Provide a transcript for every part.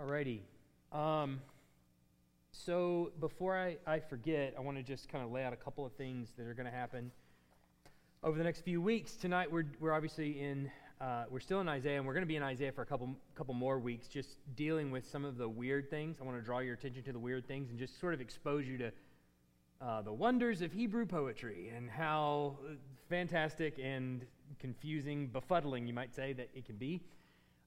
Alrighty. Um, so before I, I forget, I want to just kind of lay out a couple of things that are going to happen over the next few weeks. Tonight we're, we're obviously in, uh, we're still in Isaiah, and we're going to be in Isaiah for a couple, couple more weeks, just dealing with some of the weird things. I want to draw your attention to the weird things and just sort of expose you to uh, the wonders of Hebrew poetry and how fantastic and confusing, befuddling, you might say, that it can be.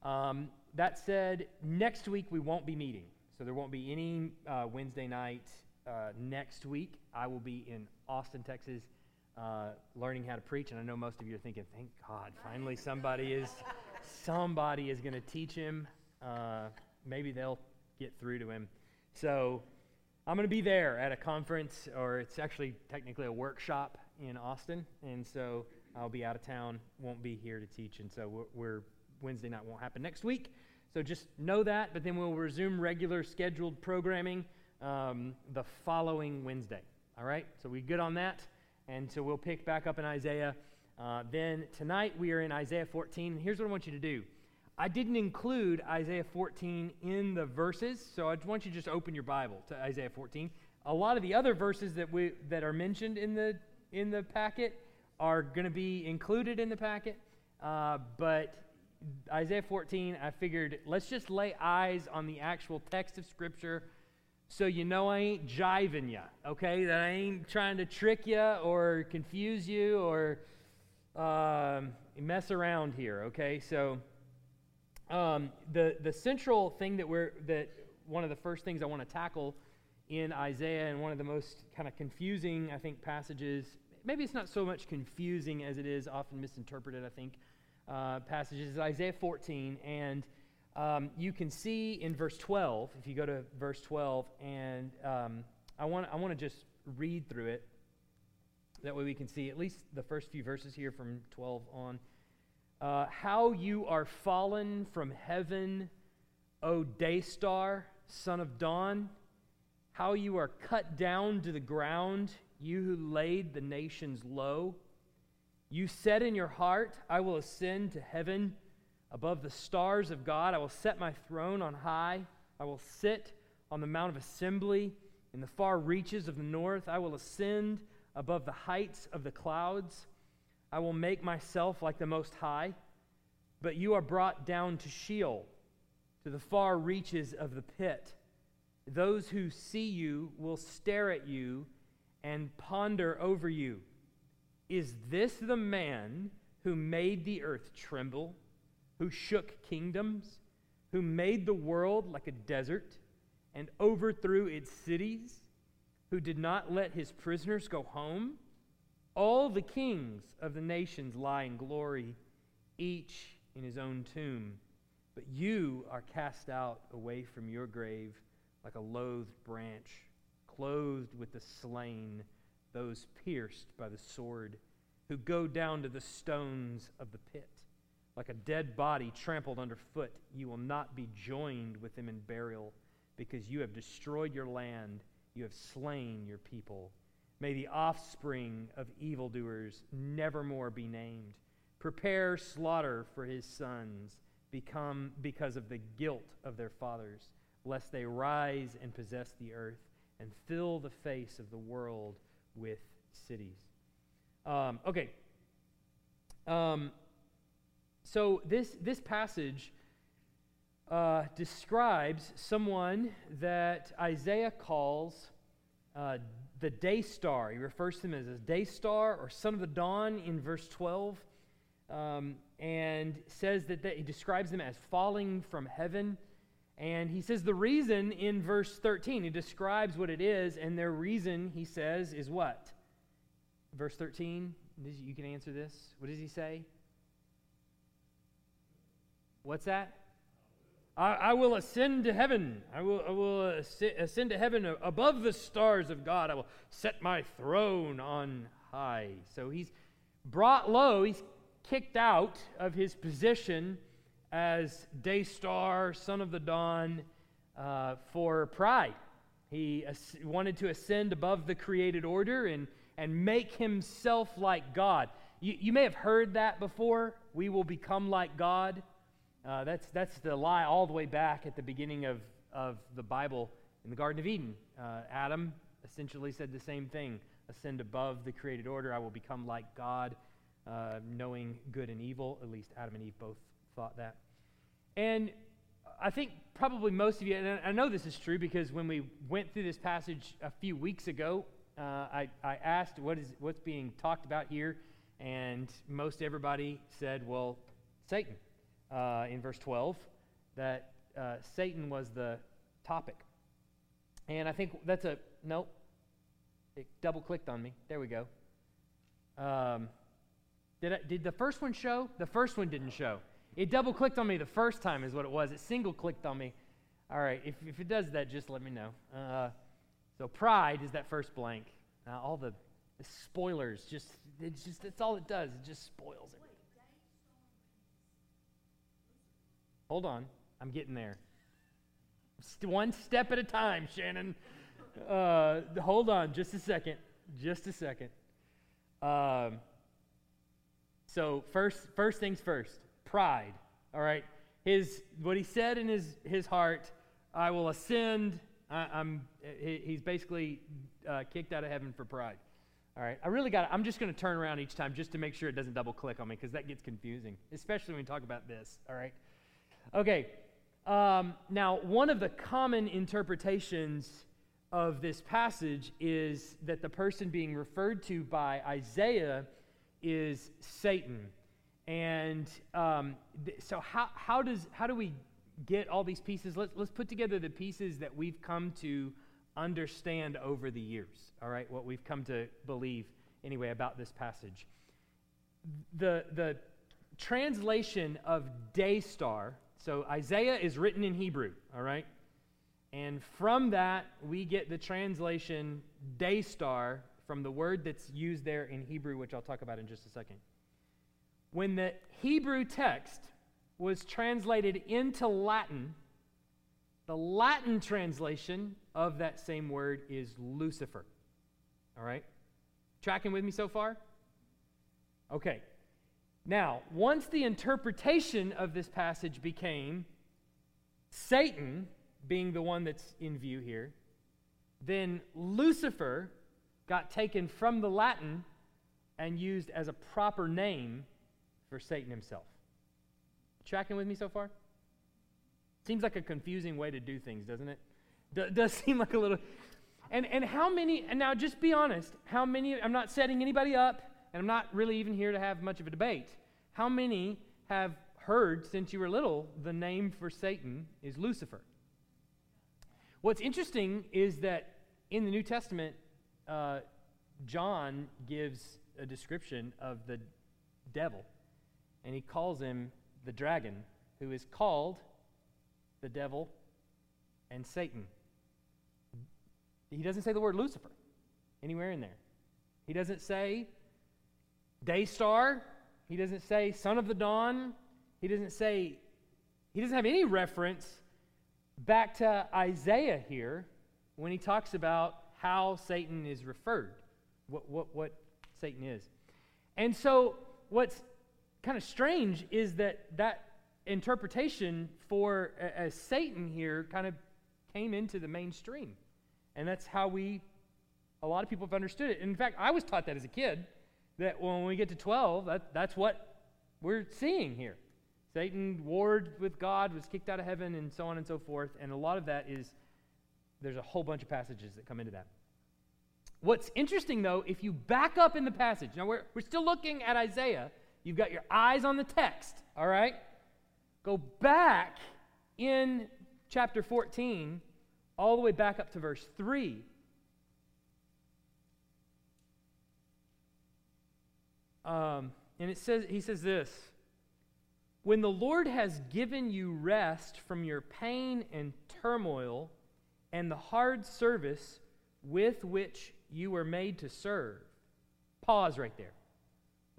Um, that said, next week we won't be meeting. So there won't be any uh, Wednesday night uh, next week. I will be in Austin, Texas, uh, learning how to preach. And I know most of you are thinking, thank God, finally somebody is somebody is going to teach him. Uh, maybe they'll get through to him. So I'm going to be there at a conference, or it's actually technically a workshop in Austin. And so I'll be out of town, won't be here to teach. And so we're, we're Wednesday night won't happen next week. So just know that, but then we'll resume regular scheduled programming um, the following Wednesday. All right? So we good on that? And so we'll pick back up in Isaiah. Uh, then tonight we are in Isaiah 14. Here's what I want you to do. I didn't include Isaiah 14 in the verses, so I want you to just open your Bible to Isaiah 14. A lot of the other verses that we that are mentioned in the in the packet are going to be included in the packet, uh, but Isaiah 14, I figured let's just lay eyes on the actual text of Scripture so you know I ain't jiving you, okay? That I ain't trying to trick you or confuse you or um, mess around here, okay? So um, the, the central thing that we're, that one of the first things I want to tackle in Isaiah and one of the most kind of confusing, I think, passages, maybe it's not so much confusing as it is often misinterpreted, I think, uh, passages is Isaiah 14, and um, you can see in verse 12, if you go to verse 12, and um, I want I want to just read through it. That way we can see at least the first few verses here from 12 on. Uh, how you are fallen from heaven, O day star, son of dawn. How you are cut down to the ground, you who laid the nations low. You said in your heart, I will ascend to heaven above the stars of God. I will set my throne on high. I will sit on the Mount of Assembly in the far reaches of the north. I will ascend above the heights of the clouds. I will make myself like the Most High. But you are brought down to Sheol, to the far reaches of the pit. Those who see you will stare at you and ponder over you. Is this the man who made the earth tremble, who shook kingdoms, who made the world like a desert and overthrew its cities, who did not let his prisoners go home? All the kings of the nations lie in glory, each in his own tomb. But you are cast out away from your grave like a loathed branch, clothed with the slain those pierced by the sword, who go down to the stones of the pit. Like a dead body trampled underfoot, you will not be joined with them in burial, because you have destroyed your land, you have slain your people. May the offspring of evildoers nevermore be named. Prepare slaughter for his sons, become because of the guilt of their fathers, lest they rise and possess the earth and fill the face of the world with cities. Um, okay. Um, so this, this passage uh, describes someone that Isaiah calls uh, the day star. He refers to him as a day star or son of the dawn in verse 12. Um, and says that, that he describes them as falling from heaven. And he says the reason in verse 13, he describes what it is, and their reason, he says, is what? Verse 13, you can answer this. What does he say? What's that? I, I will ascend to heaven. I will, I will ascend to heaven above the stars of God. I will set my throne on high. So he's brought low. He's kicked out of his position as day star, son of the dawn, uh, for pride. He as- wanted to ascend above the created order and, and make himself like God. You, you may have heard that before. We will become like God. Uh, that's, that's the lie all the way back at the beginning of, of the Bible in the Garden of Eden. Uh, Adam essentially said the same thing ascend above the created order. I will become like God, uh, knowing good and evil. At least Adam and Eve both thought that. And I think probably most of you, and I know this is true because when we went through this passage a few weeks ago, uh, I, I asked what is, what's being talked about here, and most everybody said, well, Satan, uh, in verse 12, that uh, Satan was the topic. And I think that's a, nope, it double clicked on me. There we go. Um, did, I, did the first one show? The first one didn't show. It double clicked on me the first time, is what it was. It single clicked on me. All right, if, if it does that, just let me know. Uh, so, pride is that first blank. All the, the, spoilers, just, it's just, that's all it does. It just spoils it. Hold on, I'm getting there. One step at a time, Shannon. Uh, hold on just a second. Just a second. Um, so, first, first things first pride. All right. His, what he said in his, his heart, I will ascend. I, am he, he's basically uh, kicked out of heaven for pride. All right. I really got I'm just going to turn around each time just to make sure it doesn't double click on me because that gets confusing, especially when we talk about this. All right. Okay. Um, now, one of the common interpretations of this passage is that the person being referred to by Isaiah is Satan. And um, th- so, how, how, does, how do we get all these pieces? Let's, let's put together the pieces that we've come to understand over the years, all right? What we've come to believe, anyway, about this passage. The, the translation of day star, so Isaiah is written in Hebrew, all right? And from that, we get the translation day star from the word that's used there in Hebrew, which I'll talk about in just a second when the Hebrew text was translated into Latin, the Latin translation of that same word is Lucifer. All right? Tracking with me so far? Okay. Now, once the interpretation of this passage became Satan being the one that's in view here, then Lucifer got taken from the Latin and used as a proper name for Satan himself. Tracking with me so far? Seems like a confusing way to do things, doesn't it? D- does seem like a little. And, and how many, and now just be honest, how many, I'm not setting anybody up, and I'm not really even here to have much of a debate. How many have heard since you were little the name for Satan is Lucifer? What's interesting is that in the New Testament, uh, John gives a description of the devil and he calls him the dragon, who is called the devil and Satan. He doesn't say the word Lucifer anywhere in there. He doesn't say day star. He doesn't say son of the dawn. He doesn't say, he doesn't have any reference back to Isaiah here when he talks about how Satan is referred, what, what, what Satan is. And so, what's kind of strange is that that interpretation for as Satan here kind of came into the mainstream. And that's how we, a lot of people have understood it. In fact, I was taught that as a kid, that when we get to 12, that, that's what we're seeing here. Satan warred with God, was kicked out of heaven, and so on and so forth. And a lot of that is, there's a whole bunch of passages that come into that. What's interesting, though, if you back up in the passage, now we're, we're still looking at Isaiah, You've got your eyes on the text, all right? Go back in chapter 14, all the way back up to verse 3. Um, and it says, he says this When the Lord has given you rest from your pain and turmoil and the hard service with which you were made to serve. Pause right there.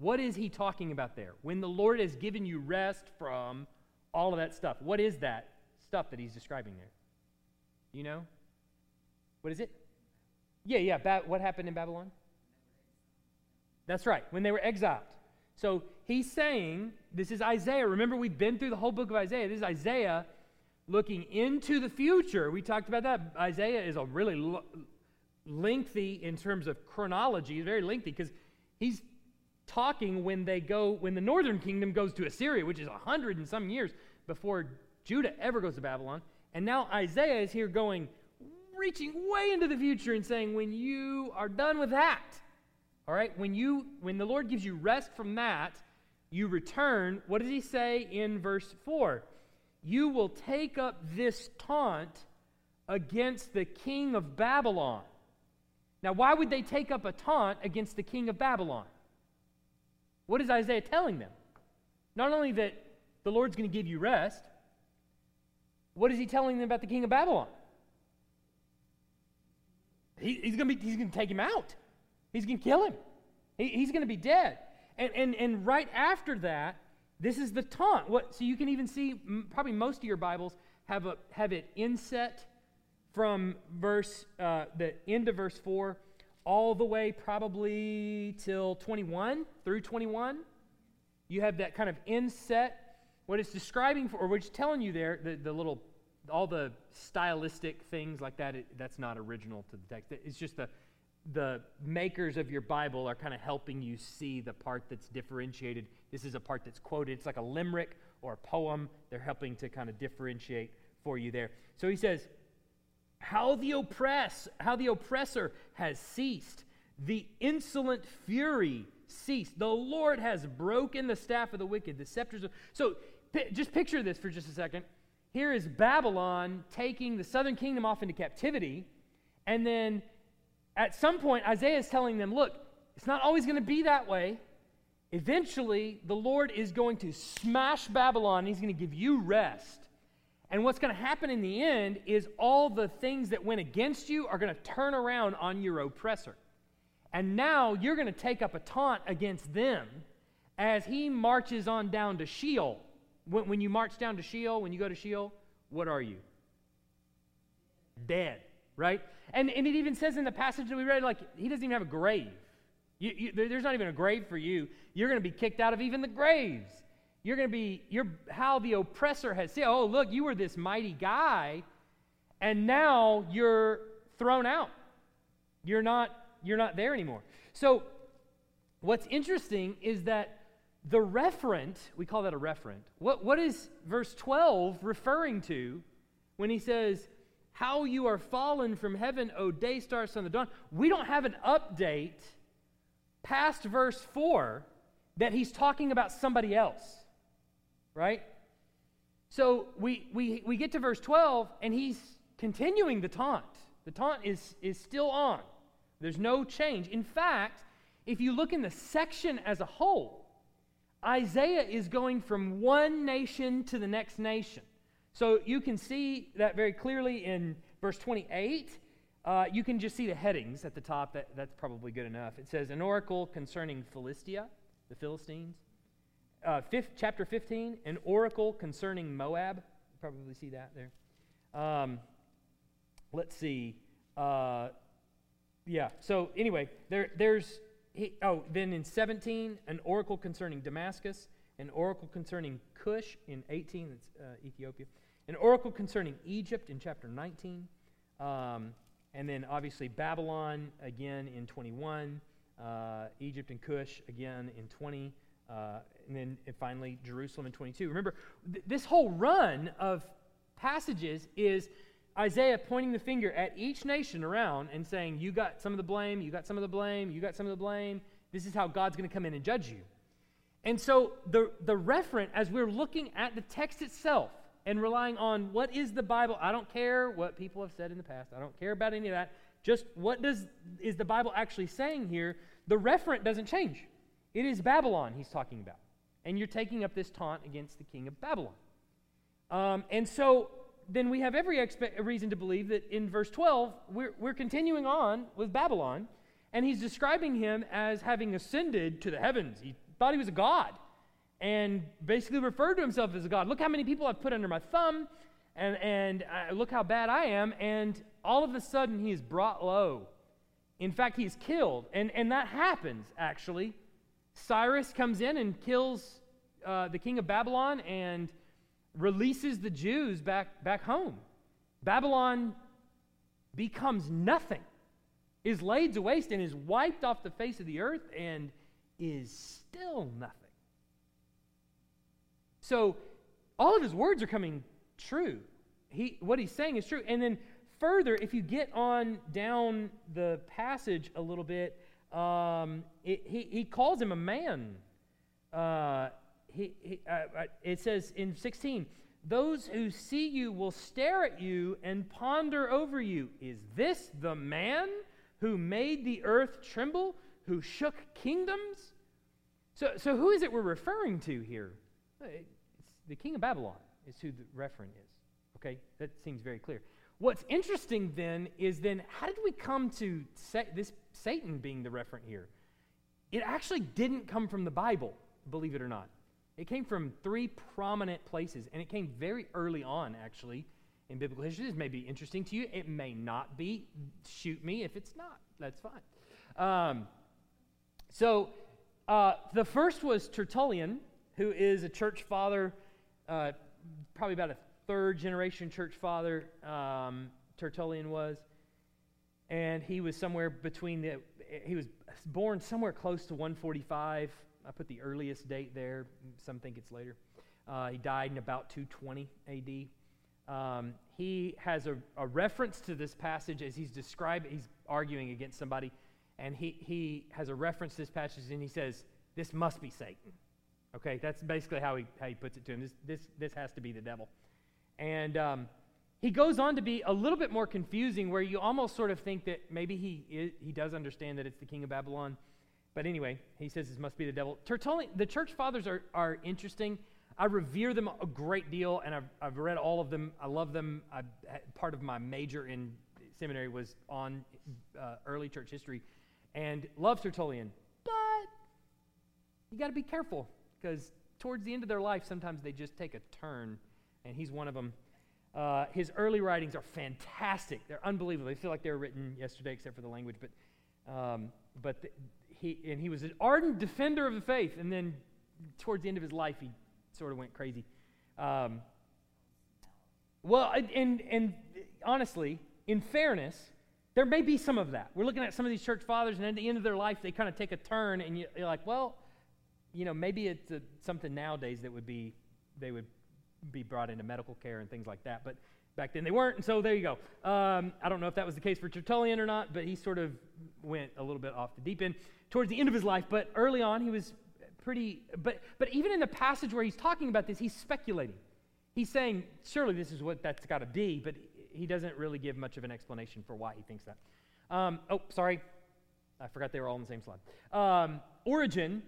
What is he talking about there? When the Lord has given you rest from all of that stuff, what is that stuff that he's describing there? You know? What is it? Yeah, yeah. Ba- what happened in Babylon? That's right, when they were exiled. So he's saying, this is Isaiah. Remember, we've been through the whole book of Isaiah. This is Isaiah looking into the future. We talked about that. Isaiah is a really lengthy in terms of chronology, very lengthy because he's talking when they go, when the northern kingdom goes to Assyria, which is a hundred and some years before Judah ever goes to Babylon. And now Isaiah is here going, reaching way into the future and saying, when you are done with that, all right, when you when the Lord gives you rest from that, you return. What does he say in verse 4? You will take up this taunt against the king of Babylon. Now, why would they take up a taunt against the king of Babylon? What is Isaiah telling them? Not only that the Lord's going to give you rest, what is he telling them about the king of Babylon? He, he's going to take him out. He's going to kill him. He, he's going to be dead. And, and, and right after that, this is the taunt. What, so you can even see, probably most of your Bibles have, a, have it inset from verse, uh, the end of verse 4 all the way probably till 21 through 21. You have that kind of inset. What it's describing for, or what it's telling you there, the, the little, all the stylistic things like that, it, that's not original to the text. It's just the, the makers of your Bible are kind of helping you see the part that's differentiated. This is a part that's quoted. It's like a limerick or a poem. They're helping to kind of differentiate for you there. So he says, how the oppress, how the oppressor has ceased, the insolent fury ceased. The Lord has broken the staff of the wicked, the scepters of. So p- just picture this for just a second. Here is Babylon taking the southern kingdom off into captivity, and then at some point, Isaiah is telling them, look, it's not always going to be that way. Eventually, the Lord is going to smash Babylon, and he's going to give you rest. And what's going to happen in the end is all the things that went against you are going to turn around on your oppressor. And now you're going to take up a taunt against them as he marches on down to Sheol. When, when you march down to Sheol, when you go to Sheol, what are you? Dead, right? And, and it even says in the passage that we read, like, he doesn't even have a grave. You, you, there's not even a grave for you. You're going to be kicked out of even the graves. You're going to be, you're how the oppressor has said, oh, look, you were this mighty guy, and now you're thrown out. You're not, you're not there anymore. So, what's interesting is that the referent, we call that a referent. What, what is verse 12 referring to when he says, how you are fallen from heaven, O day star, son of the dawn. We don't have an update past verse 4 that he's talking about somebody else, right? So we, we, we get to verse 12, and he's continuing the taunt. The taunt is, is still on, there's no change. In fact, if you look in the section as a whole, Isaiah is going from one nation to the next nation. So you can see that very clearly in verse 28. Uh, you can just see the headings at the top. That, that's probably good enough. It says, An oracle concerning Philistia, the Philistines. Uh, fifth, chapter 15, an oracle concerning Moab. You probably see that there. Um, let's see. Uh, yeah, so anyway, there, there's, he, oh, then in 17, an oracle concerning Damascus, an oracle concerning Cush in 18, that's uh, Ethiopia, an oracle concerning Egypt in chapter 19. Um, and then obviously Babylon again in 21. Uh, Egypt and Cush again in 20. Uh, and then and finally Jerusalem in 22. Remember, th- this whole run of passages is Isaiah pointing the finger at each nation around and saying, You got some of the blame, you got some of the blame, you got some of the blame. This is how God's going to come in and judge you. And so the, the referent, as we're looking at the text itself, and relying on what is the Bible. I don't care what people have said in the past. I don't care about any of that. Just what does is the Bible actually saying here? The referent doesn't change. It is Babylon he's talking about. And you're taking up this taunt against the king of Babylon. Um, and so then we have every expe- reason to believe that in verse 12, we're, we're continuing on with Babylon, and he's describing him as having ascended to the heavens. He thought he was a god and basically referred to himself as a God. Look how many people I've put under my thumb, and, and uh, look how bad I am. And all of a sudden, he is brought low. In fact, he's killed. And, and that happens, actually. Cyrus comes in and kills uh, the king of Babylon and releases the Jews back, back home. Babylon becomes nothing, is laid to waste, and is wiped off the face of the earth and is still nothing. So all of his words are coming true. He, what he's saying is true. And then further, if you get on down the passage a little bit, um, he, he calls him a man. Uh, he, he uh, uh it says in 16, those who see you will stare at you and ponder over you. Is this the man who made the earth tremble, who shook kingdoms? So, so who is it we're referring to here? It's the king of Babylon, is who the referent is. Okay, that seems very clear. What's interesting then is then how did we come to say this Satan being the referent here? It actually didn't come from the Bible, believe it or not. It came from three prominent places, and it came very early on, actually, in biblical history. This may be interesting to you. It may not be. Shoot me if it's not. That's fine. Um, so, uh, the first was Tertullian, who is a church father, uh, probably about a third generation church father. Um, Tertullian was. And he was somewhere between the, he was born somewhere close to 145 I put the earliest date there. Some think it's later. Uh, he died in about 220 AD. Um, he has a, a, reference to this passage as he's describing, he's arguing against somebody, and he, he has a reference to this passage and he says, This must be Satan. Okay, that's basically how he, how he puts it to him. This, this, this has to be the devil. And um, he goes on to be a little bit more confusing, where you almost sort of think that maybe he, is, he does understand that it's the king of Babylon. But anyway, he says this must be the devil. Tertullian, the church fathers are, are interesting. I revere them a great deal, and I've, I've read all of them. I love them. I, part of my major in seminary was on uh, early church history, and love Tertullian. But you got to be careful because towards the end of their life, sometimes they just take a turn, and he's one of them. Uh, his early writings are fantastic. They're unbelievable. They feel like they were written yesterday, except for the language. But, um, but the, he, and he was an ardent defender of the faith. And then towards the end of his life, he sort of went crazy. Um, well, and, and honestly, in fairness, there may be some of that. We're looking at some of these church fathers, and at the end of their life, they kind of take a turn, and you, are like, well, you know, maybe it's a, something nowadays that would be, they would be brought into medical care and things like that. But back then they weren't, and so there you go. Um, I don't know if that was the case for Tertullian or not, but he sort of went a little bit off the deep end towards the end of his life, but early on he was pretty. But, but even in the passage where he's talking about this, he's speculating. He's saying, surely this is what that's got to be, but he doesn't really give much of an explanation for why he thinks that. Um, oh, sorry. I forgot they were all in the same slide. Um, Origen,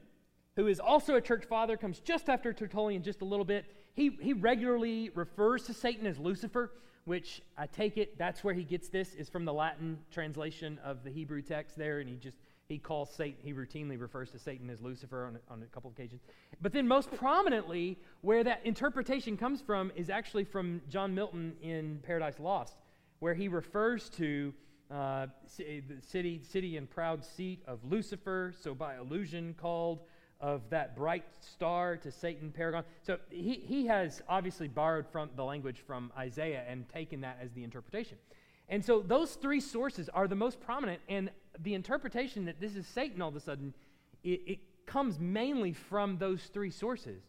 who is also a church father, comes just after Tertullian, just a little bit. He, he regularly refers to Satan as Lucifer, which I take it that's where he gets this, is from the Latin translation of the Hebrew text there, and he just he calls Satan, he routinely refers to Satan as Lucifer on, on a couple occasions. But then, most prominently, where that interpretation comes from is actually from John Milton in Paradise Lost, where he refers to uh, the city, city and proud seat of Lucifer, so by allusion called of that bright star to Satan, Paragon. So he, he has obviously borrowed from the language from Isaiah and taken that as the interpretation. And so those three sources are the most prominent, and the interpretation that this is Satan all of a sudden, it, it comes mainly from those three sources.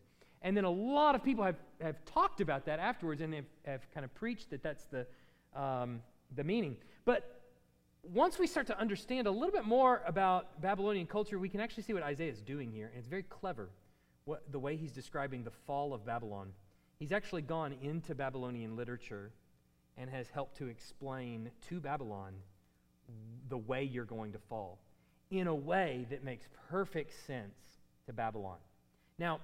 And then a lot of people have, have talked about that afterwards and have, have kind of preached that that's the, um, the meaning. But once we start to understand a little bit more about Babylonian culture, we can actually see what Isaiah is doing here. And it's very clever what, the way he's describing the fall of Babylon. He's actually gone into Babylonian literature and has helped to explain to Babylon the way you're going to fall in a way that makes perfect sense to Babylon. Now,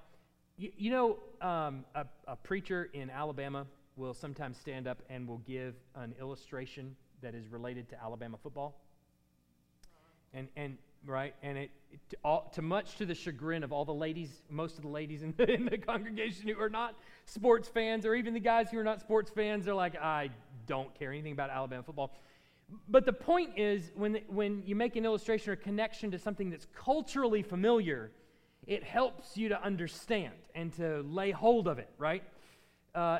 you, you know, um, a, a preacher in Alabama will sometimes stand up and will give an illustration that is related to Alabama football. And, and right, and it, it to, all, to much to the chagrin of all the ladies, most of the ladies in the, in the congregation who are not sports fans, or even the guys who are not sports fans, they're like, I don't care anything about Alabama football. But the point is, when, when you make an illustration or connection to something that's culturally familiar, it helps you to understand and to lay hold of it, right? Uh,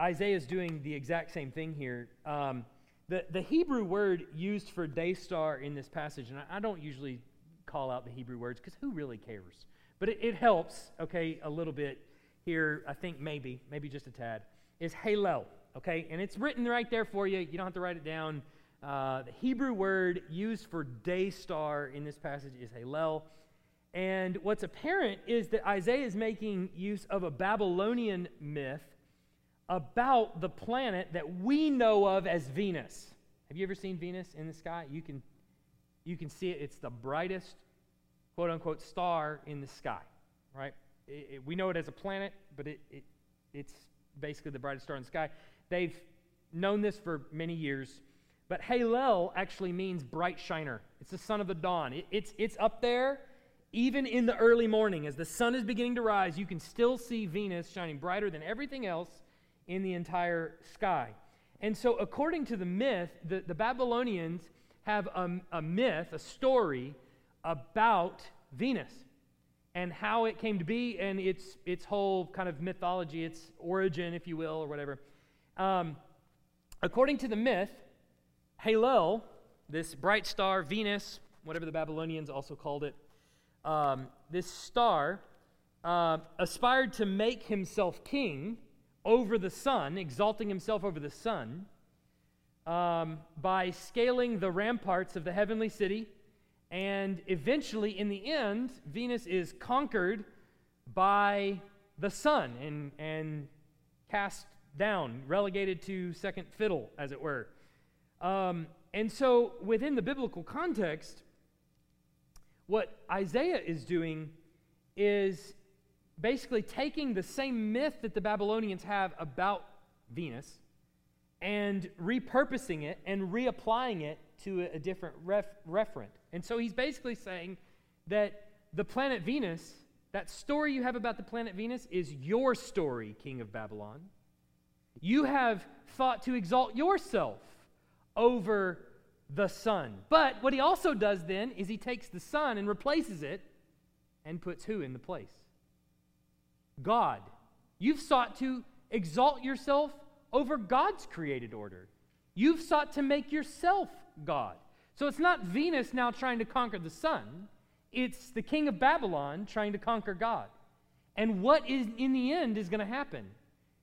Isaiah is doing the exact same thing here. Um, the, the Hebrew word used for day star in this passage, and I, I don't usually call out the Hebrew words because who really cares? But it, it, helps, okay, a little bit here, I think maybe, maybe just a tad, is Halel, okay? And it's written right there for you. You don't have to write it down. Uh, the Hebrew word used for day star in this passage is Halel. And what's apparent is that Isaiah is making use of a Babylonian myth about the planet that we know of as Venus. Have you ever seen Venus in the sky? You can, you can see it. It's the brightest, quote unquote, star in the sky, right? It, it, we know it as a planet, but it, it, it's basically the brightest star in the sky. They've known this for many years. But Halel actually means bright shiner. It's the sun of the dawn. It, it's, it's up there, even in the early morning. As the sun is beginning to rise, you can still see Venus shining brighter than everything else in the entire sky. And so, according to the myth, the, the Babylonians have a, a myth, a story about Venus and how it came to be and its, its whole kind of mythology, its origin, if you will, or whatever. Um, according to the myth, Halel, this bright star, Venus, whatever the Babylonians also called it, um, this star uh, aspired to make himself king over the sun, exalting himself over the sun, um, by scaling the ramparts of the heavenly city. And eventually, in the end, Venus is conquered by the sun and, and cast down, relegated to second fiddle, as it were. Um, and so, within the biblical context, what Isaiah is doing is basically taking the same myth that the Babylonians have about Venus and repurposing it and reapplying it to a, a different ref, referent. And so he's basically saying that the planet Venus, that story you have about the planet Venus, is your story, King of Babylon. You have thought to exalt yourself over the sun. But what he also does then is he takes the sun and replaces it and puts who in the place? God. You've sought to exalt yourself over God's created order. You've sought to make yourself God. So it's not Venus now trying to conquer the sun, it's the king of Babylon trying to conquer God. And what is in the end is going to happen?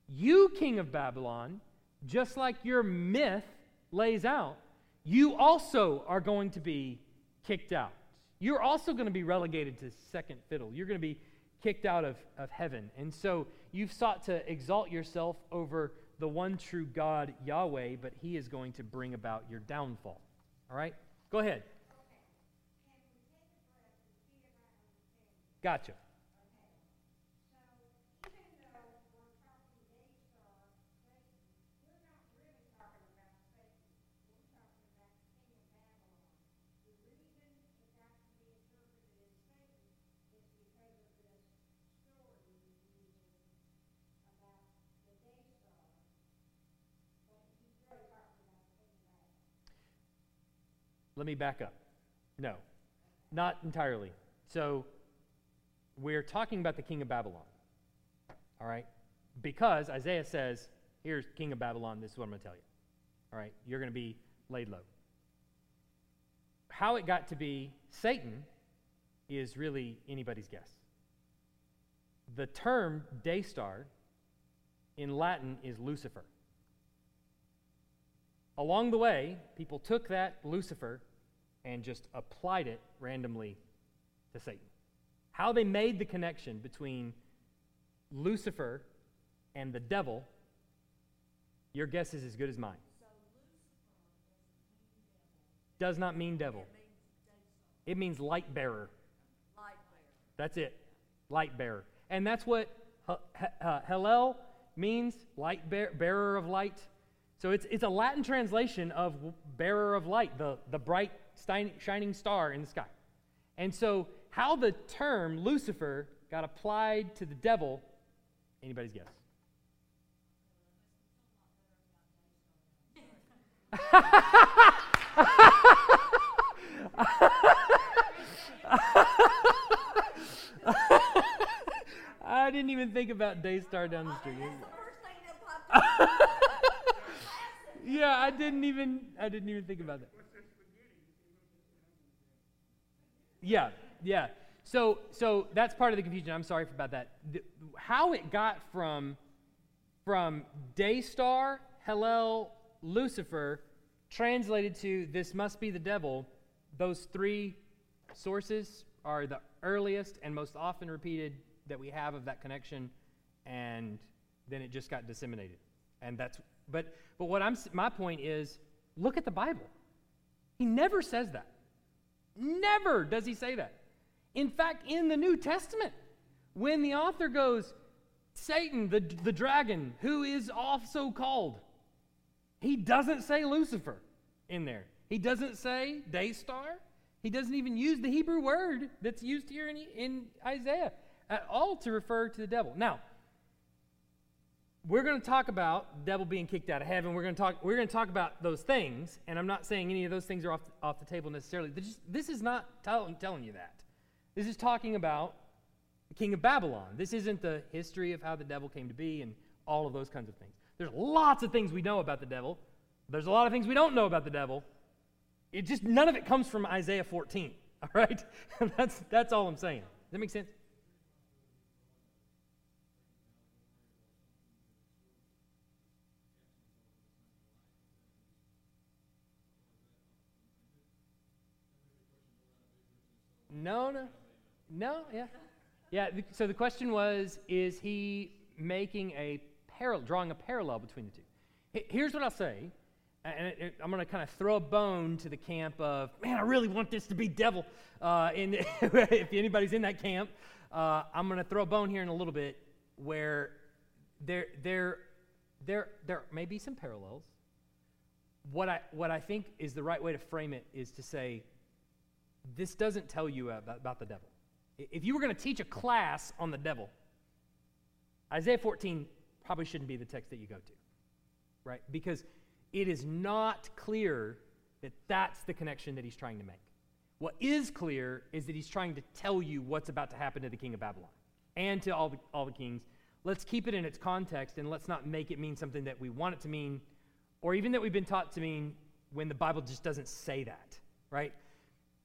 You, king of Babylon, just like your myth lays out, you also are going to be kicked out. You're also going to be relegated to second fiddle. You're going to be kicked out of, of heaven. And so you've sought to exalt yourself over the one true God, Yahweh, but He is going to bring about your downfall. All right? Go ahead. Gotcha. Let me back up. No, not entirely. So, we're talking about the king of Babylon. All right? Because Isaiah says, here's king of Babylon, this is what I'm going to tell you. All right? You're going to be laid low. How it got to be Satan is really anybody's guess. The term day star in Latin is Lucifer. Along the way, people took that Lucifer and just applied it randomly to Satan. How they made the connection between Lucifer and the devil, your guess is as good as mine. Does not mean devil. It means light bearer. That's it. Light bearer. And that's what uh, Halel means, light bear, bearer of light. So it's, it's a Latin translation of bearer of light, the, the bright shining star in the sky. And so, how the term Lucifer got applied to the devil, anybody's guess? I didn't even think about Daystar down the street. That's the first thing that popped up. Yeah, I didn't even I didn't even think about that. Yeah, yeah. So so that's part of the confusion. I'm sorry about that. The, how it got from from Daystar, Hillel, Lucifer, translated to this must be the devil. Those three sources are the earliest and most often repeated that we have of that connection, and then it just got disseminated. And that's but but what I'm my point is look at the Bible. He never says that. Never does he say that. In fact, in the New Testament, when the author goes, Satan, the, the dragon, who is also called, he doesn't say Lucifer in there. He doesn't say Daystar. He doesn't even use the Hebrew word that's used here in, in Isaiah at all to refer to the devil. Now, we're going to talk about the devil being kicked out of heaven. We're going to talk. We're going to talk about those things, and I'm not saying any of those things are off, off the table necessarily. This, this is not tell, telling you that. This is talking about the king of Babylon. This isn't the history of how the devil came to be and all of those kinds of things. There's lots of things we know about the devil. There's a lot of things we don't know about the devil. It just none of it comes from Isaiah 14. All right, that's that's all I'm saying. Does that make sense? No, no, no, yeah, yeah. So the question was: Is he making a parallel, drawing a parallel between the two? Here's what I'll say, and I'm going to kind of throw a bone to the camp of, man, I really want this to be devil. Uh, and if anybody's in that camp, uh, I'm going to throw a bone here in a little bit, where there, there, there, there may be some parallels. What I, what I think is the right way to frame it is to say this doesn't tell you about, about the devil. If you were going to teach a class on the devil, Isaiah 14 probably shouldn't be the text that you go to, right? Because it is not clear that that's the connection that he's trying to make. What is clear is that he's trying to tell you what's about to happen to the king of Babylon and to all the, all the kings. Let's keep it in its context and let's not make it mean something that we want it to mean or even that we've been taught to mean when the Bible just doesn't say that, right?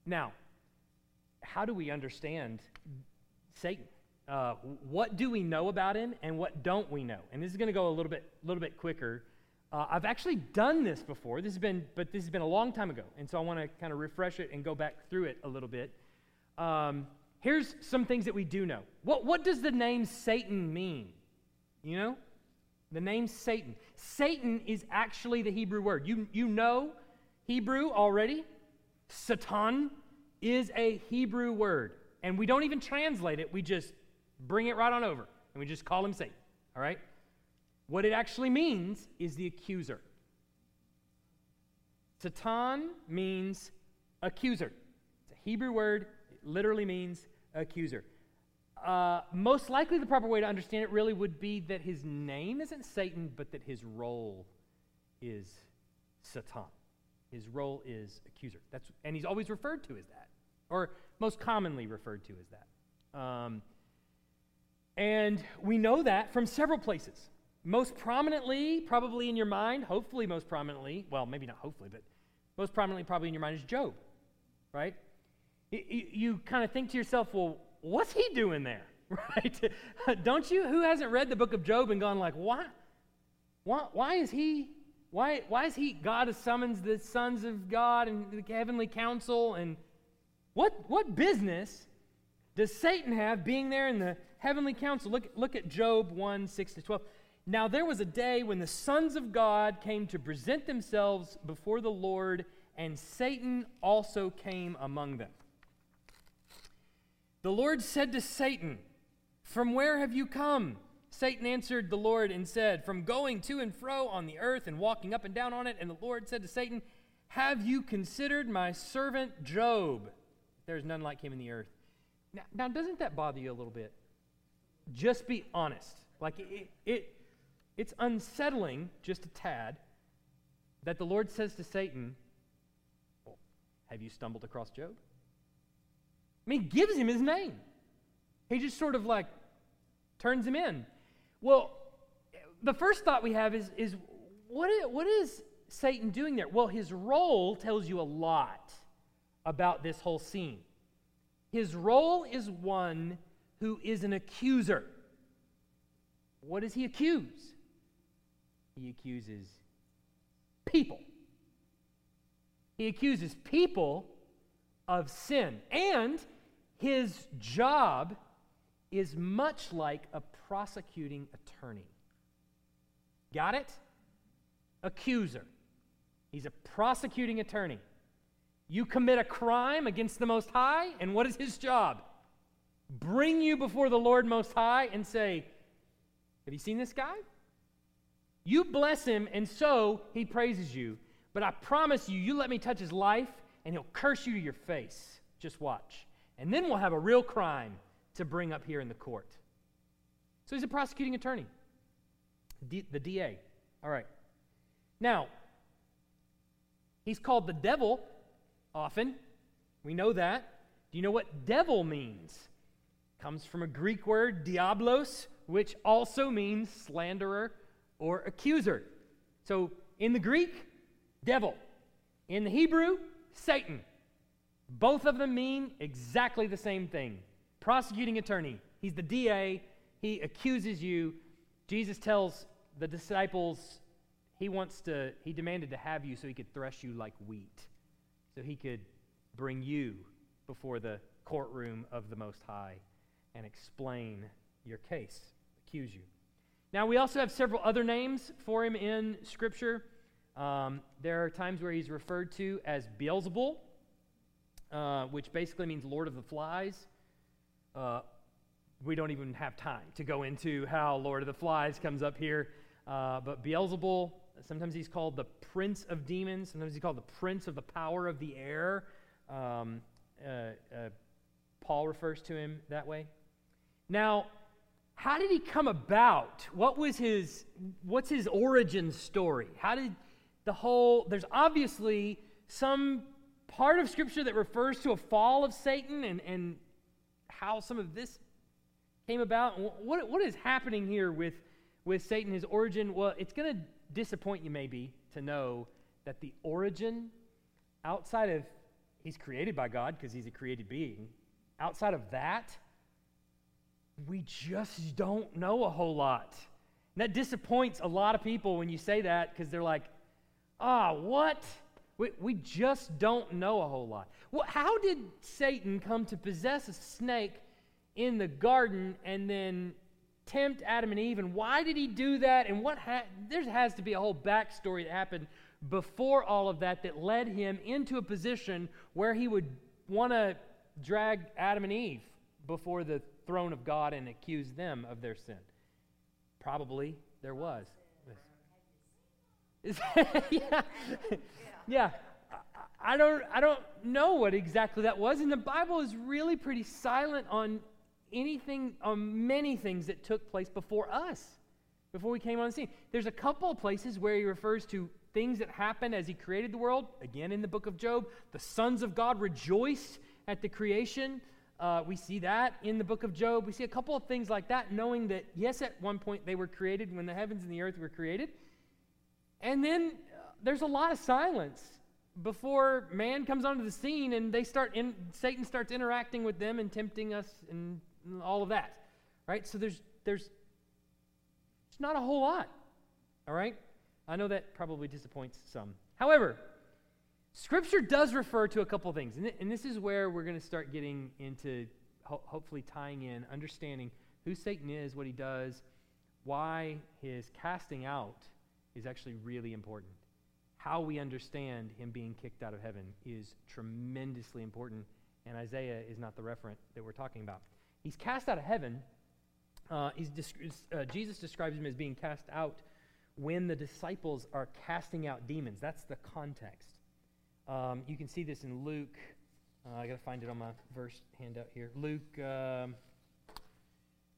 Now, how do we understand Satan? Uh, what do we know about him and what don't we know? And this is going to go a little bit, little bit quicker. Uh, I've actually done this before. This has been, but this has been a long time ago, and so I want to kind of refresh it and go back through it a little bit. Um, here's some things that we do know. What, what does the name Satan mean? You know, the name Satan. Satan is actually the Hebrew word. You you know Hebrew already. Satan is a Hebrew word, and we don't even translate it, we just bring it right on over, and we just call him Satan. All right? What it actually means is the accuser. Satan means accuser. It's a Hebrew word, it literally means accuser. Uh, most likely, the proper way to understand it really would be that his name isn't Satan, but that his role is Satan. His role is accuser. That's, and he's always referred to as that, or most commonly referred to as that. Um, and we know that from several places. Most prominently, probably in your mind, hopefully most prominently, well, maybe not hopefully, but most prominently probably in your mind is Job, right? You, you kind of think to yourself, well, what's he doing there, right? Don't you? Who hasn't read the book of Job and gone like, why, why, why is he why, why is he, God summons the sons of God and the heavenly council? And what, what business does Satan have being there in the heavenly council? Look, look at Job 1 6 to 12. Now there was a day when the sons of God came to present themselves before the Lord, and Satan also came among them. The Lord said to Satan, From where have you come? Satan answered the Lord and said, From going to and fro on the earth and walking up and down on it. And the Lord said to Satan, Have you considered my servant Job? There's none like him in the earth. Now, now doesn't that bother you a little bit? Just be honest. Like it, it, it's unsettling just a tad that the Lord says to Satan, well, Have you stumbled across Job? I mean, gives him his name. He just sort of like turns him in. Well, the first thought we have is, is what, is, what is Satan doing there? Well, his role tells you a lot about this whole scene. His role is one who is an accuser. What does he accuse? He accuses people. He accuses people of sin. And his job is much like a prosecuting attorney. Got it? Accuser. He's a prosecuting attorney. You commit a crime against the Most High, and what is his job? Bring you before the Lord Most High and say, Have you seen this guy? You bless him, and so he praises you. But I promise you, you let me touch his life, and he'll curse you to your face. Just watch. And then we'll have a real crime to bring up here in the court. So he's a prosecuting attorney, D- the DA. All right. Now, he's called the devil often. We know that. Do you know what devil means? Comes from a Greek word, diablos, which also means slanderer or accuser. So in the Greek, devil. In the Hebrew, Satan. Both of them mean exactly the same thing. Prosecuting attorney. He's the DA. He accuses you. Jesus tells the disciples he wants to, he demanded to have you so he could thresh you like wheat, so he could bring you before the courtroom of the Most High and explain your case, accuse you. Now, we also have several other names for him in Scripture. Um, there are times where he's referred to as Beelzebul, uh, which basically means Lord of the Flies. Uh, we don't even have time to go into how Lord of the Flies comes up here. Uh, but Beelzebul, sometimes he's called the Prince of Demons, sometimes he's called the Prince of the Power of the Air. Um, uh, uh, Paul refers to him that way. Now, how did he come about? What was his what's his origin story? How did the whole there's obviously some part of scripture that refers to a fall of Satan and, and how some of this came about. What, what is happening here with, with Satan, his origin? Well, it's going to disappoint you maybe to know that the origin outside of he's created by God because he's a created being. Outside of that, we just don't know a whole lot. And that disappoints a lot of people when you say that because they're like, ah, oh, what? We, we just don't know a whole lot. Well, how did Satan come to possess a snake in the garden and then tempt Adam and Eve? And why did he do that? And what ha- there has to be a whole backstory that happened before all of that that led him into a position where he would want to drag Adam and Eve before the throne of God and accuse them of their sin. Probably there was. yeah. Yeah. I don't, I don't know what exactly that was. And the Bible is really pretty silent on anything, on many things that took place before us, before we came on the scene. There's a couple of places where he refers to things that happened as he created the world. Again, in the book of Job, the sons of God rejoiced at the creation. Uh, we see that in the book of Job. We see a couple of things like that, knowing that, yes, at one point they were created when the heavens and the earth were created. And then there's a lot of silence before man comes onto the scene and they start in, Satan starts interacting with them and tempting us and all of that. Right? So there's there's it's not a whole lot. All right? I know that probably disappoints some. However, Scripture does refer to a couple things, and, th- and this is where we're going to start getting into ho- hopefully tying in, understanding who Satan is, what he does, why his casting out is actually really important. How we understand him being kicked out of heaven is tremendously important, and Isaiah is not the referent that we're talking about. He's cast out of heaven. Uh, uh, Jesus describes him as being cast out when the disciples are casting out demons. That's the context. Um, you can see this in Luke. Uh, I got to find it on my verse handout here. Luke, um,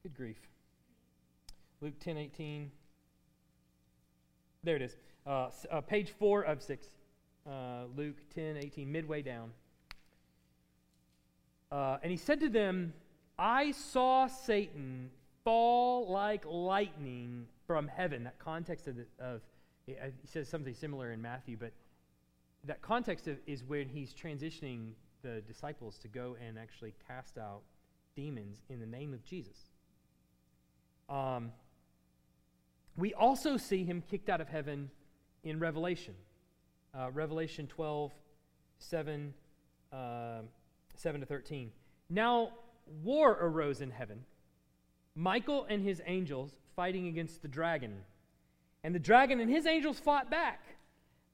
good grief. Luke 10 18. There it is. Uh, uh, page 4 of 6. Uh, Luke 10 18, midway down. Uh, and he said to them, I saw Satan fall like lightning from heaven. That context of, the, of he says something similar in Matthew, but that context of, is when he's transitioning the disciples to go and actually cast out demons in the name of Jesus. Um, we also see him kicked out of heaven in Revelation. Uh, Revelation 12, 7, uh, 7 to 13. Now, war arose in heaven. Michael and his angels fighting against the dragon. And the dragon and his angels fought back.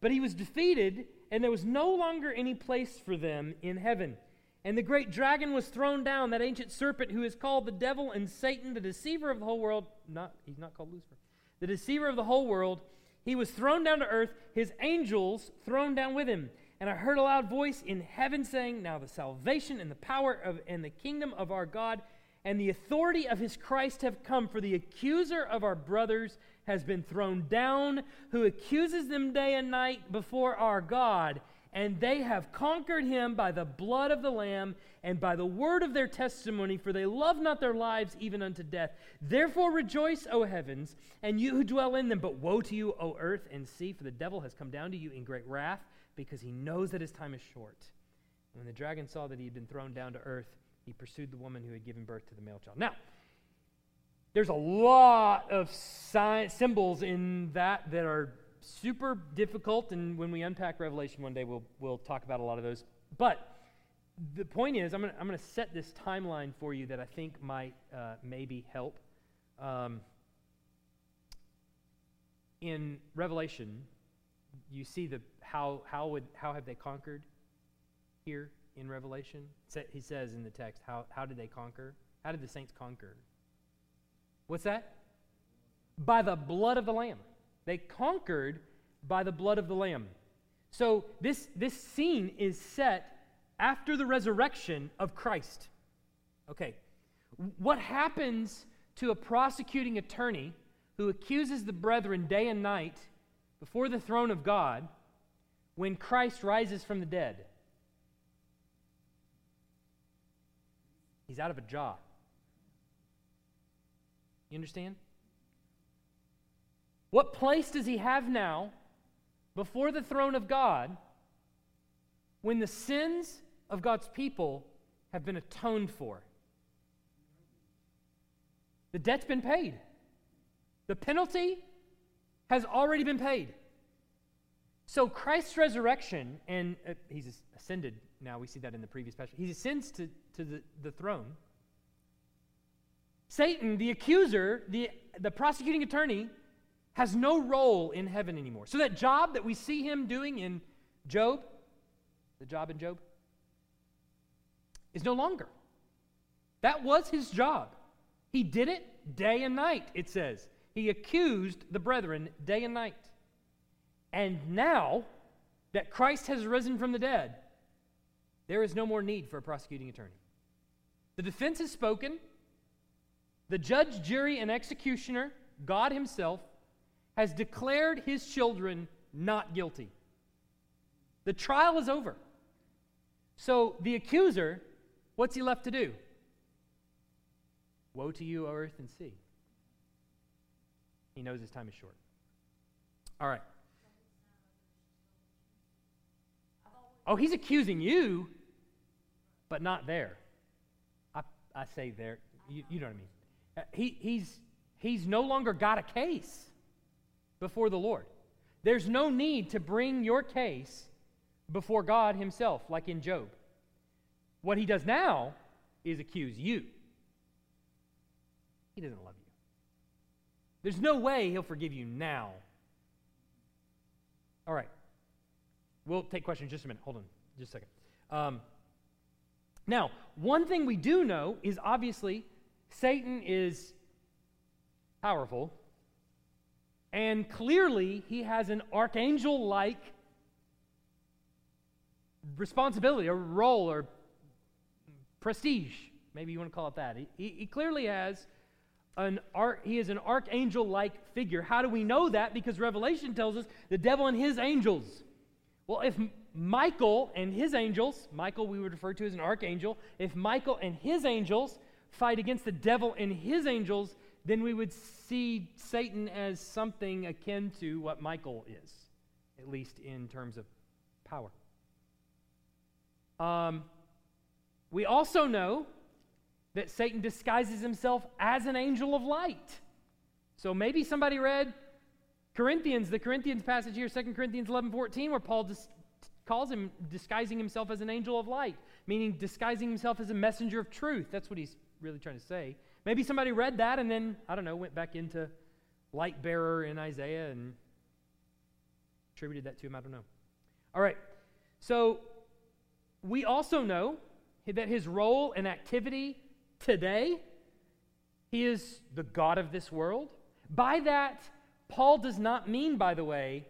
But he was defeated, and there was no longer any place for them in heaven. And the great dragon was thrown down, that ancient serpent who is called the devil and Satan, the deceiver of the whole world. Not, he's not called Lucifer. The deceiver of the whole world. He was thrown down to earth, his angels thrown down with him. And I heard a loud voice in heaven saying, Now the salvation and the power of, and the kingdom of our God and the authority of his Christ have come, for the accuser of our brothers has been thrown down, who accuses them day and night before our God. And they have conquered him by the blood of the Lamb and by the word of their testimony, for they love not their lives even unto death. Therefore rejoice, O heavens, and you who dwell in them. But woe to you, O earth and sea, for the devil has come down to you in great wrath, because he knows that his time is short. When the dragon saw that he had been thrown down to earth, he pursued the woman who had given birth to the male child. Now, there's a lot of symbols in that that are super difficult, and when we unpack Revelation one day, we'll, we'll talk about a lot of those. But the point is, I'm going I'm to set this timeline for you that I think might uh, maybe help. Um, in Revelation, you see the how how would how have they conquered here in Revelation? He says in the text, how, how did they conquer? How did the saints conquer? What's that? By the blood of the Lamb. They conquered by the blood of the Lamb. So this, this scene is set after the resurrection of Christ. Okay, what happens to a prosecuting attorney who accuses the brethren day and night before the throne of God when Christ rises from the dead? He's out of a job. You understand? What place does he have now before the throne of God when the sins of God's people have been atoned for? The debt's been paid. The penalty has already been paid. So Christ's resurrection, and uh, he's ascended now, we see that in the previous passage. He ascends to, to the, the throne. Satan, the accuser, the, the prosecuting attorney, has no role in heaven anymore. So that job that we see him doing in Job, the job in Job, is no longer. That was his job. He did it day and night, it says. He accused the brethren day and night. And now that Christ has risen from the dead, there is no more need for a prosecuting attorney. The defense has spoken. The judge, jury, and executioner, God Himself, has declared His children not guilty. The trial is over. So the accuser, what's he left to do? Woe to you, O earth and sea. He knows his time is short. All right. Oh, he's accusing you, but not there. I, I say there. You, you know what I mean. Uh, he, he's, he's no longer got a case before the Lord. There's no need to bring your case before God Himself, like in Job. What he does now is accuse you. He doesn't love you. There's no way He'll forgive you now. All right. We'll take questions just a minute. Hold on, just a second. Um, now, one thing we do know is obviously Satan is powerful, and clearly he has an archangel like responsibility or role or prestige. Maybe you want to call it that. He, he, he clearly has an arch, he is an archangel like figure. How do we know that? Because Revelation tells us the devil and his angels well, if Michael and his angels, Michael we would refer to as an archangel, if Michael and his angels fight against the devil and his angels, then we would see Satan as something akin to what Michael is, at least in terms of power. Um, we also know that Satan disguises himself as an angel of light. So maybe somebody read Corinthians, the Corinthians passage here, 2 Corinthians 11 14, where Paul dis- calls him disguising himself as an angel of light, meaning disguising himself as a messenger of truth. That's what he's really trying to say. Maybe somebody read that and then, I don't know, went back into light bearer in Isaiah and attributed that to him. I don't know. All right. So we also know that his role and activity today, he is the God of this world. By that, Paul does not mean, by the way,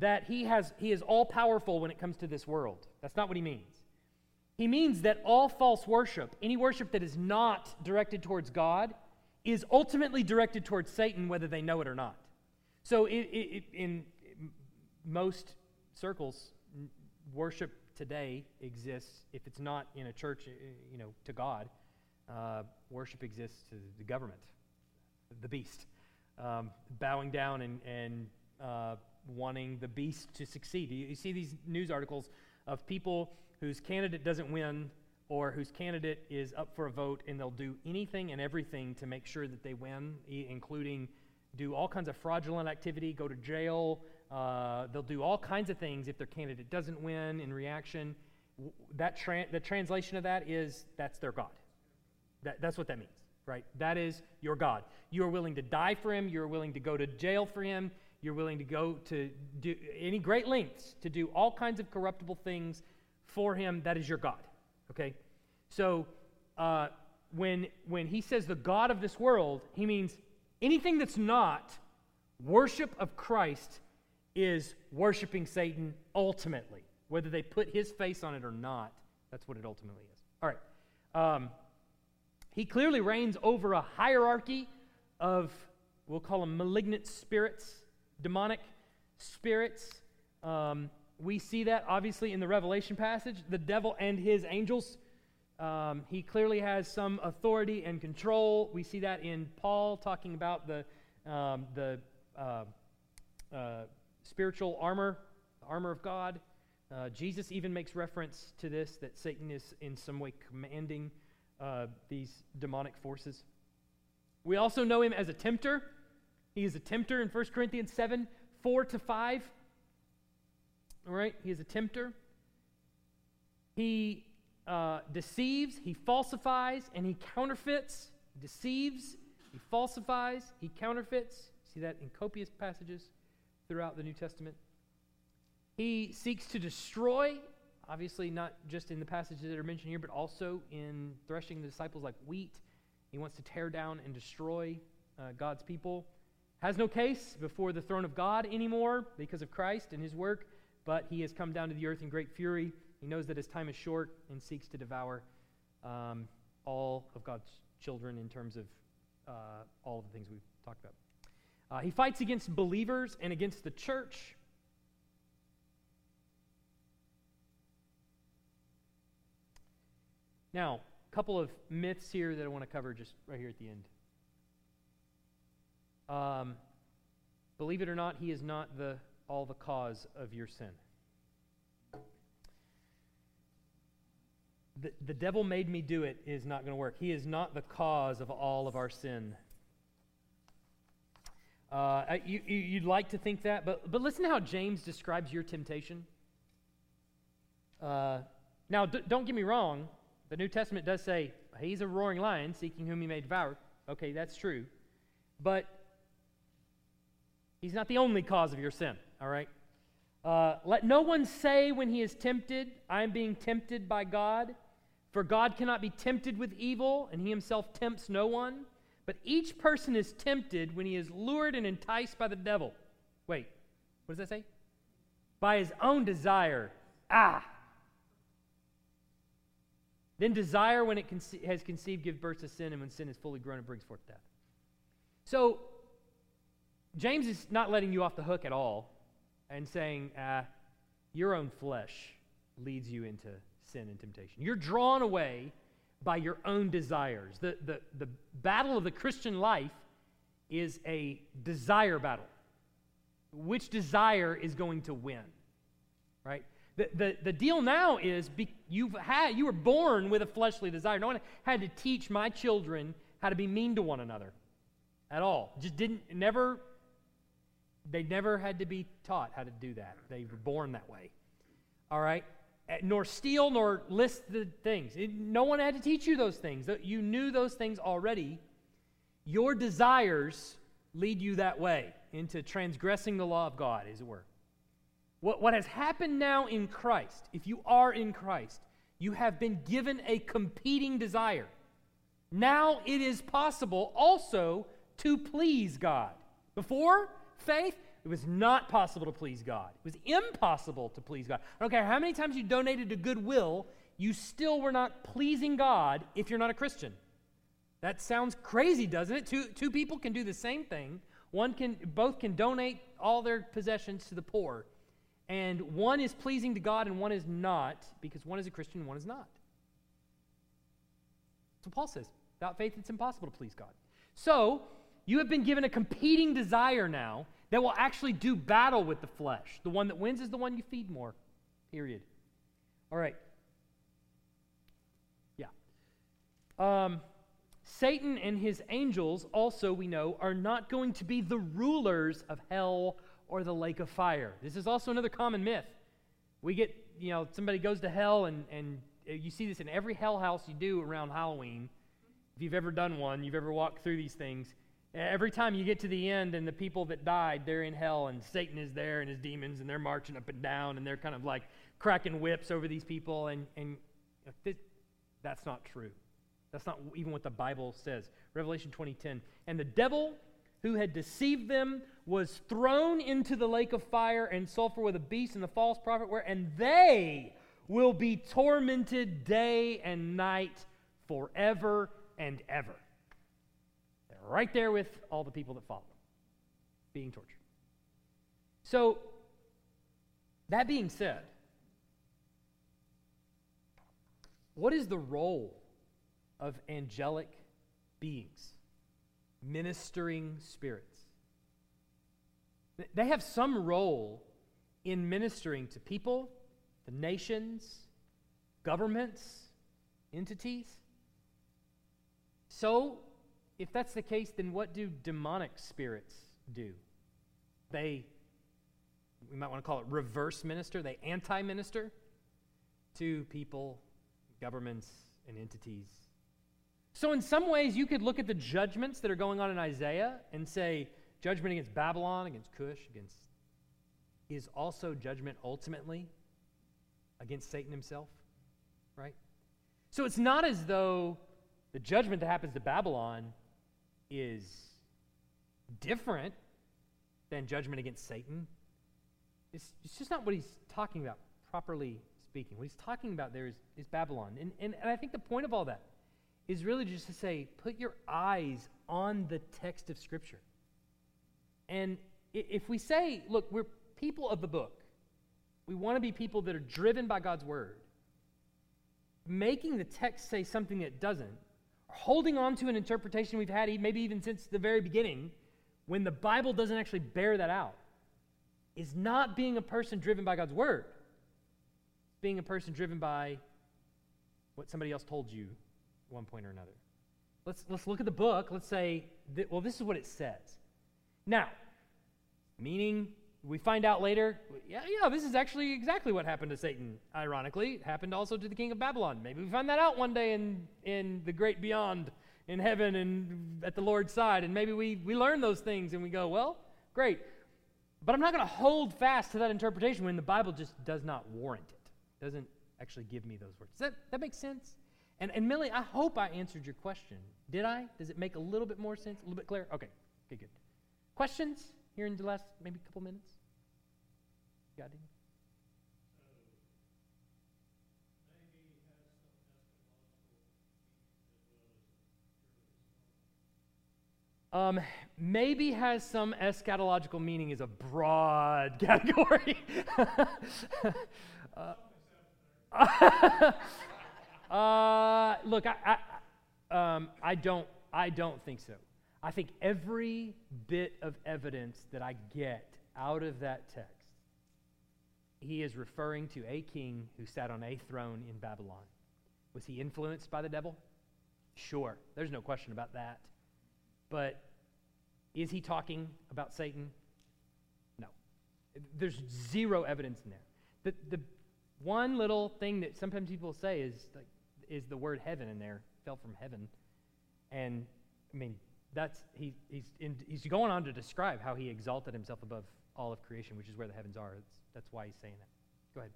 that he, has, he is all powerful when it comes to this world. That's not what he means. He means that all false worship, any worship that is not directed towards God, is ultimately directed towards Satan, whether they know it or not. So, it, it, in most circles, worship today exists, if it's not in a church, you know, to God, uh, worship exists to the government, the beast, um, bowing down and, and uh, wanting the beast to succeed. You, you see these news articles of people whose candidate doesn't win or whose candidate is up for a vote and they'll do anything and everything to make sure that they win, including do all kinds of fraudulent activity, go to jail. Uh, they'll do all kinds of things if their candidate doesn't win in reaction. That tra- the translation of that is that's their God. That, that's what that means, right? That is your God. You are willing to die for him. You're willing to go to jail for him. You're willing to go to do any great lengths to do all kinds of corruptible things for him. That is your God, okay? So uh, when, when he says the God of this world, he means anything that's not worship of Christ is worshiping Satan ultimately. Whether they put his face on it or not, that's what it ultimately is. All right. Um, he clearly reigns over a hierarchy of, we'll call them malignant spirits, demonic spirits. Um, we see that obviously in the Revelation passage. The devil and his angels. Um, he clearly has some authority and control. We see that in Paul talking about the, um, the uh, uh, spiritual armor, the armor of God. Uh, Jesus even makes reference to this that Satan is in some way commanding uh, these demonic forces. We also know him as a tempter. He is a tempter in 1 Corinthians 7 4 to 5. All right, he is a tempter. He uh, deceives, he falsifies, and he counterfeits. He deceives, he falsifies, he counterfeits. See that in copious passages throughout the New Testament. He seeks to destroy Obviously, not just in the passages that are mentioned here, but also in threshing the disciples like wheat. He wants to tear down and destroy uh, God's people. Has no case before the throne of God anymore because of Christ and his work, but he has come down to the earth in great fury. He knows that his time is short and seeks to devour um, all of God's children in terms of uh, all of the things we've talked about. Uh, he fights against believers and against the church. Now, a couple of myths here that I want to cover just right here at the end. Um, believe it or not, he is not the all the cause of your sin. The, the devil made me do it is not going to work. He is not the cause of all of our sin. Uh, you, you'd like to think that, but, but listen to how James describes your temptation. Uh, now, d- don't get me wrong. The New Testament does say he's a roaring lion seeking whom he may devour. Okay, that's true. But he's not the only cause of your sin, all right? Uh, let no one say when he is tempted, I am being tempted by God. For God cannot be tempted with evil, and he himself tempts no one. But each person is tempted when he is lured and enticed by the devil. Wait, what does that say? By his own desire. Ah, then desire, when it conce- has conceived, gives birth to sin, and when sin is fully grown, it brings forth death. So, James is not letting you off the hook at all and saying, uh, your own flesh leads you into sin and temptation. You're drawn away by your own desires. The, the, the battle of the Christian life is a desire battle. Which desire is going to win? Right? The, the, the deal now is be, you've had, you were born with a fleshly desire. No one had to teach my children how to be mean to one another at all. Just didn't, never, they never had to be taught how to do that. They were born that way. All right? Eh, nor steal, nor list the things. It, no one had to teach you those things. You knew those things already. Your desires lead you that way into transgressing the law of God, as it were. What, what has happened now in Christ, if you are in Christ, you have been given a competing desire. Now it is possible also to please God. Before faith, it was not possible to please God. It was impossible to please God. I don't care how many times you donated to Goodwill, you still were not pleasing God if you're not a Christian. That sounds crazy, doesn't it? Two, two people can do the same thing. One can, both can donate all their possessions to the poor, and one is pleasing to God and one is not, because one is a Christian and one is not. What Paul says. Without faith, it's impossible to please God. So, you have been given a competing desire now that will actually do battle with the flesh. The one that wins is the one you feed more. Period. All right. Yeah. Um, Satan and his angels, also, we know, are not going to be the rulers of hell or the lake of fire. This is also another common myth. We get, you know, somebody goes to hell, and, and you see this in every hell house you do around Halloween. If you've ever done one, you've ever walked through these things. Every time you get to the end and the people that died, they're in hell, and Satan is there and his demons, and they're marching up and down, and they're kind of like cracking whips over these people. And, and this, that's not true. That's not even what the Bible says. Revelation 20:10. And the devil who had deceived them was thrown into the lake of fire and sulfur with a beast and the false prophet were, and they will be tormented day and night forever and ever. Right there with all the people that follow them, being tortured. So, that being said, what is the role of angelic beings? ministering spirits. They have some role in ministering to people, the nations, governments, entities. So, if that's the case, then what do demonic spirits do? They, we might want to call it reverse minister, they anti minister to people, governments, and entities so, in some ways, you could look at the judgments that are going on in Isaiah and say, judgment against Babylon, against Cush, against is also judgment ultimately against Satan himself, right? So it's not as though the judgment that happens to Babylon is different than judgment against Satan. It's, it's just not what he's talking about, properly speaking. What he's talking about there is, is Babylon. And, and, and I think the point of all that is really just to say, put your eyes on the text of Scripture. And if we say, look, we're people of the book, we want to be people that are driven by God's word, making the text say something that doesn't, holding on to an interpretation we've had maybe even since the very beginning, when the Bible doesn't actually bear that out, is not being a person driven by God's word. Being a person driven by what somebody else told you one point or another. Let's, let's look at the book. Let's say, that, well, this is what it says. Now, meaning we find out later, yeah, yeah, this is actually exactly what happened to Satan. Ironically, it happened also to the king of Babylon. Maybe we find that out one day in, in the great beyond, in heaven and at the Lord's side. And maybe we, we learn those things and we go, well, great. But I'm not going to hold fast to that interpretation when the Bible just does not warrant it. Doesn't actually give me those words. Does that, that make sense? And, and Millie, I hope I answered your question. Did I? Does it make a little bit more sense? A little bit clearer? Okay. Okay, good. Questions here in the last maybe couple minutes? Any? Um, maybe has some eschatological meaning is a broad category. uh, Uh, look, I, I, um, I, don't, I don't think so. I think every bit of evidence that I get out of that text, he is referring to a king who sat on a throne in Babylon. Was he influenced by the devil? Sure, there's no question about that. But is he talking about Satan? No. There's zero evidence in there. The, the one little thing that sometimes people say is like, is the word heaven in there, fell from heaven. And I mean, that's he, he's, in, he's going on to describe how he exalted himself above all of creation, which is where the heavens are. That's, that's why he's saying that. Go ahead.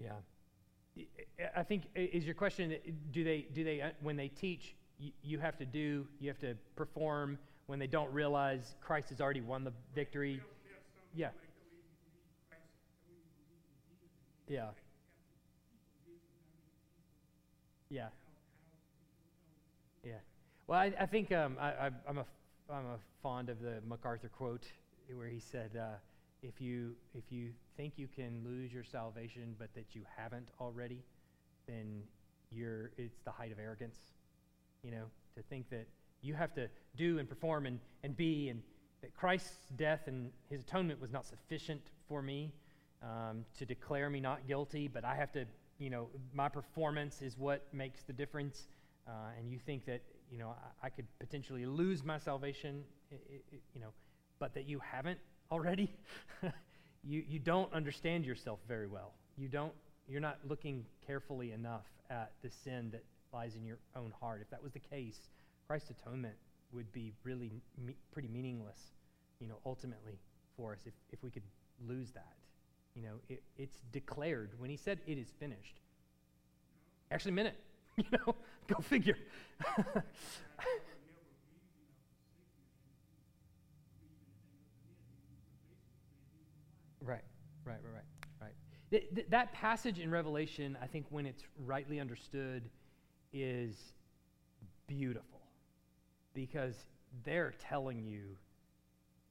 Yeah. I think is your question do they do they uh, when they teach you, you have to do you have to perform. When they don't realize Christ has already won the victory. Yeah. yeah. Yeah. Yeah. Well I, I think um, I, am a I'm a fond of the MacArthur quote where he said uh, if you if you think you can lose your salvation but that you haven't already then you're it's the height of arrogance you know to think that you have to do and perform and, and be and that christ's death and his atonement was not sufficient for me um, to declare me not guilty but i have to you know my performance is what makes the difference uh, and you think that you know I, I, could potentially lose my salvation it, it, you know but that you haven't already, you, you don't understand yourself very well. You don't, you're not looking carefully enough at the sin that lies in your own heart. If that was the case, Christ's atonement would be really me- pretty meaningless, you know, ultimately for us if, if we could lose that. You know, it, it's declared. When he said it is finished, actually meant it. You know, go figure. Right, right, right, right, right. Th- th- that passage in Revelation, I think, when it's rightly understood, is beautiful because they're telling you,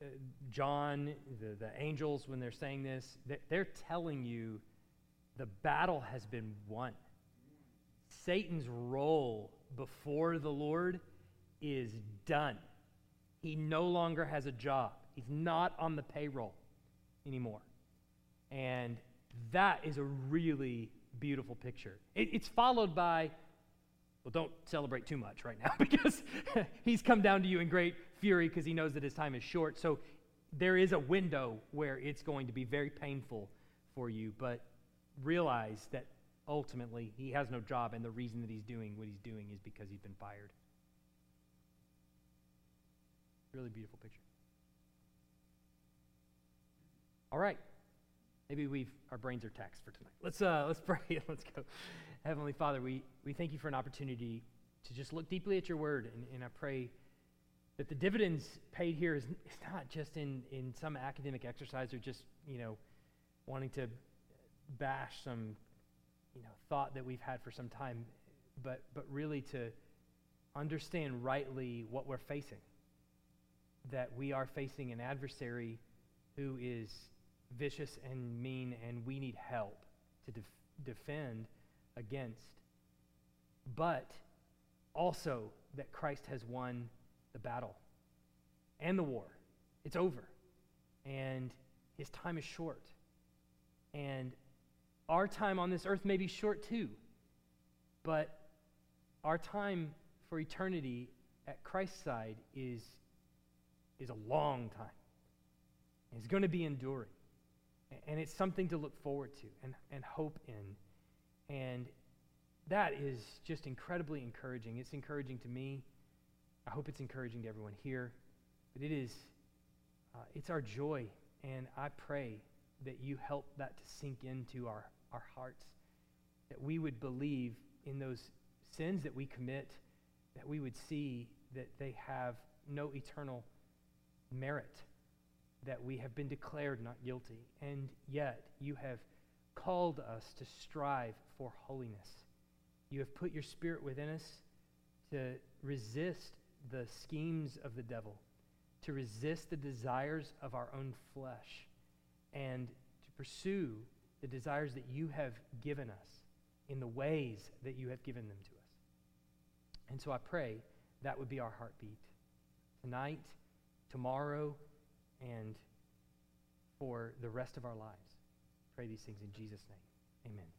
uh, John, the, the angels, when they're saying this, they're telling you the battle has been won. Satan's role before the Lord is done. He no longer has a job, he's not on the payroll anymore. And that is a really beautiful picture. It, it's followed by, well, don't celebrate too much right now because he's come down to you in great fury because he knows that his time is short. So there is a window where it's going to be very painful for you, but realize that ultimately he has no job, and the reason that he's doing what he's doing is because he's been fired. Really beautiful picture. All right. Maybe we've our brains are taxed for tonight. Let's uh, let's pray. let's go. Heavenly Father, we, we thank you for an opportunity to just look deeply at your word, and, and I pray that the dividends paid here is, is not just in, in some academic exercise or just, you know, wanting to bash some, you know, thought that we've had for some time, but, but really to understand rightly what we're facing. That we are facing an adversary who is vicious and mean, and we need help to def- defend against. But also that Christ has won the battle and the war. It's over. And his time is short. And our time on this earth may be short too. But our time for eternity at Christ's side is, is a long time. It's going to be enduring. And it's something to look forward to and, and hope in. And that is just incredibly encouraging. It's encouraging to me. I hope it's encouraging to everyone here. But it is, uh, it's our joy. And I pray that you help that to sink into our, our hearts, that we would believe in those sins that we commit, that we would see that they have no eternal merit that we have been declared not guilty, and yet you have called us to strive for holiness. You have put your spirit within us to resist the schemes of the devil, to resist the desires of our own flesh, and to pursue the desires that you have given us in the ways that you have given them to us. And so I pray that would be our heartbeat tonight, tomorrow, and for the rest of our lives. Pray these things in Jesus' name. Amen.